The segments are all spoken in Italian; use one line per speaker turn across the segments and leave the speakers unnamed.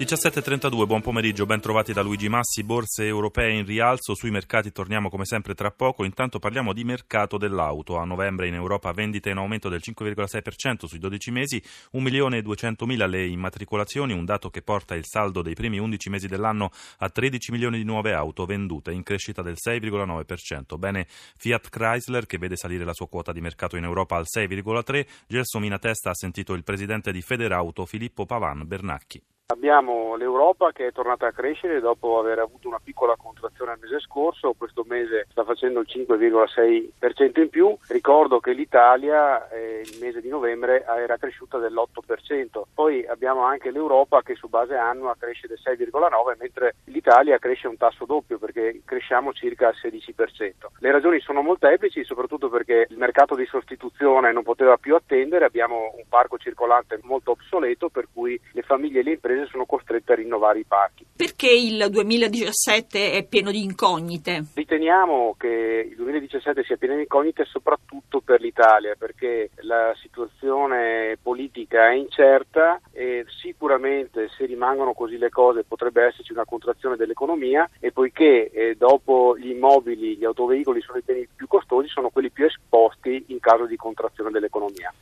17.32, buon pomeriggio, ben trovati da Luigi Massi, borse europee in rialzo, sui mercati torniamo come sempre tra poco, intanto parliamo di mercato dell'auto, a novembre in Europa vendite in aumento del 5,6% sui 12 mesi, 1.200.000 le immatricolazioni, un dato che porta il saldo dei primi 11 mesi dell'anno a 13 milioni di nuove auto vendute, in crescita del 6,9%. Bene Fiat Chrysler che vede salire la sua quota di mercato in Europa al 6,3%, Gelsomina Testa ha sentito il presidente di Federauto Filippo Pavan Bernacchi.
Abbiamo l'Europa che è tornata a crescere dopo aver avuto una piccola contrazione il mese scorso, questo mese sta facendo il 5,6% in più. Ricordo che l'Italia eh, il mese di novembre era cresciuta dell'8%. Poi abbiamo anche l'Europa che su base annua cresce del 6,9% mentre l'Italia cresce un tasso doppio perché cresciamo circa al 16%. Le ragioni sono molteplici, soprattutto perché il mercato di sostituzione non poteva più attendere, abbiamo un parco circolante molto obsoleto per cui le famiglie e le imprese sono costrette a rinnovare i parchi.
Perché il 2017 è pieno di incognite?
Riteniamo che il 2017 sia pieno di incognite soprattutto per l'Italia perché la situazione politica è incerta e sicuramente se rimangono così le cose potrebbe esserci una contrazione dell'economia e poiché eh, dopo gli immobili, gli autoveicoli sono i beni più costosi, sono quelli più esposti in caso di contrazione dell'economia.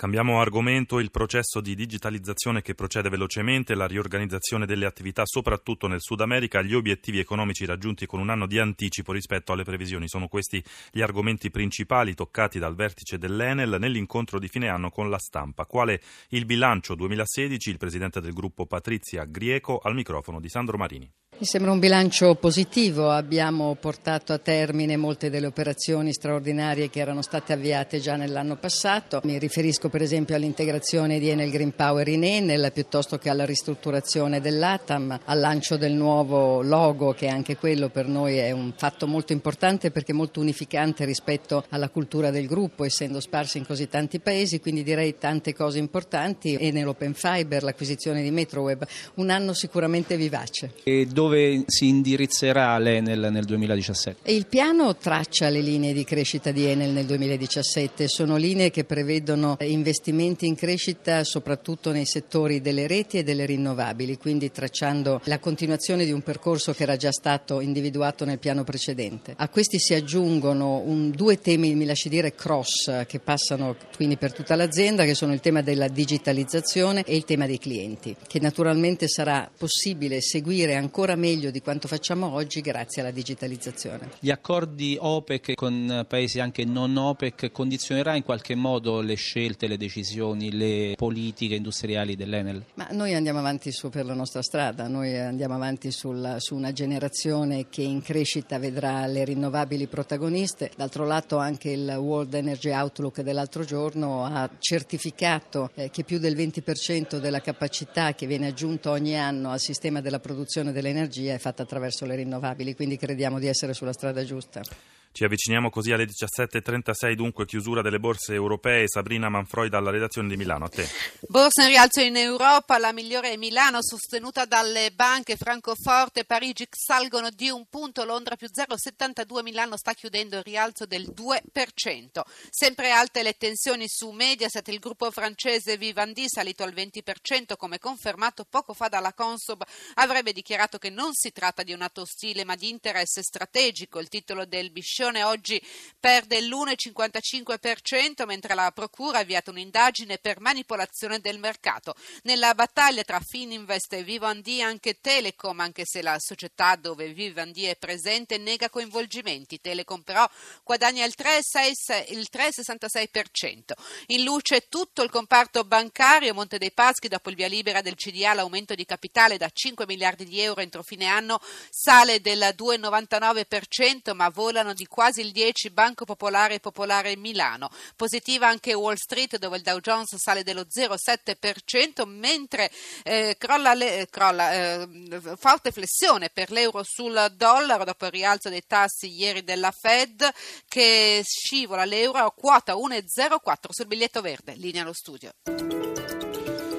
Cambiamo argomento, il processo di digitalizzazione che procede velocemente, la riorganizzazione delle attività soprattutto nel Sud America, gli obiettivi economici raggiunti con un anno di anticipo rispetto alle previsioni. Sono questi gli argomenti principali toccati dal vertice dell'Enel nell'incontro di fine anno con la stampa. Quale il bilancio 2016? Il presidente del gruppo Patrizia Grieco al microfono di Sandro Marini.
Mi sembra un bilancio positivo, abbiamo portato a termine molte delle operazioni straordinarie che erano state avviate già nell'anno passato. Mi riferisco per esempio all'integrazione di Enel Green Power in Enel piuttosto che alla ristrutturazione dell'Atam, al lancio del nuovo logo che anche quello per noi è un fatto molto importante perché molto unificante rispetto alla cultura del gruppo essendo sparsi in così tanti paesi, quindi direi tante cose importanti. Enel Open Fiber, l'acquisizione di Metroweb, un anno sicuramente vivace.
E dove si indirizzerà l'Enel nel 2017?
Il piano traccia le linee di crescita di Enel nel 2017, sono linee che prevedono investimenti in crescita soprattutto nei settori delle reti e delle rinnovabili, quindi tracciando la continuazione di un percorso che era già stato individuato nel piano precedente. A questi si aggiungono un, due temi, mi lasci dire, cross che passano quindi per tutta l'azienda, che sono il tema della digitalizzazione e il tema dei clienti, che naturalmente sarà possibile seguire ancora meglio di quanto facciamo oggi grazie alla digitalizzazione.
Gli accordi OPEC con paesi anche non OPEC condizionerà in qualche modo le scelte, le decisioni, le politiche industriali dell'Enel?
Ma noi andiamo avanti su per la nostra strada, noi andiamo avanti sulla, su una generazione che in crescita vedrà le rinnovabili protagoniste, d'altro lato anche il World Energy Outlook dell'altro giorno ha certificato eh, che più del 20% della capacità che viene aggiunta ogni anno al sistema della produzione dell'energia l'energia è fatta attraverso le rinnovabili, quindi crediamo di essere sulla strada giusta.
Ci avviciniamo così alle 17.36, dunque chiusura delle borse europee. Sabrina Manfroi dalla redazione di Milano, a te.
Borsa in rialzo in Europa, la migliore è Milano, sostenuta dalle banche Francoforte Parigi salgono di un punto, Londra più 0,72, Milano sta chiudendo il rialzo del 2%. Sempre alte le tensioni su Mediaset, il gruppo francese Vivendi salito al 20%, come confermato poco fa dalla Consob, avrebbe dichiarato che non si tratta di un atto ostile ma di interesse strategico. Il titolo del Biscione oggi perde l'1,55% mentre la Procura ha avviato un'indagine per manipolazione del mercato. Nella battaglia tra Fininvest e Vivendi anche Telecom, anche se la società dove Vivendi è presente nega coinvolgimenti. Telecom però guadagna il 3,66%. In luce tutto il comparto bancario, Monte dei Paschi dopo il via libera del CDA l'aumento di capitale da 5 miliardi di euro entro fine anno sale del 2,99% ma volano di quasi il 10 Banco Popolare e Popolare Milano. Positiva anche Wall Street dove il Dow Jones sale dello 0,7% mentre eh, crolla, le, crolla eh, forte flessione per l'euro sul dollaro dopo il rialzo dei tassi ieri della Fed che scivola l'euro a quota 1,04 sul biglietto verde. Linea allo studio.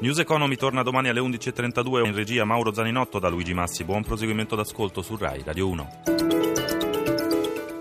News Economy torna domani alle 11.32 in regia Mauro Zaninotto da Luigi Massi. Buon proseguimento d'ascolto su RAI Radio 1.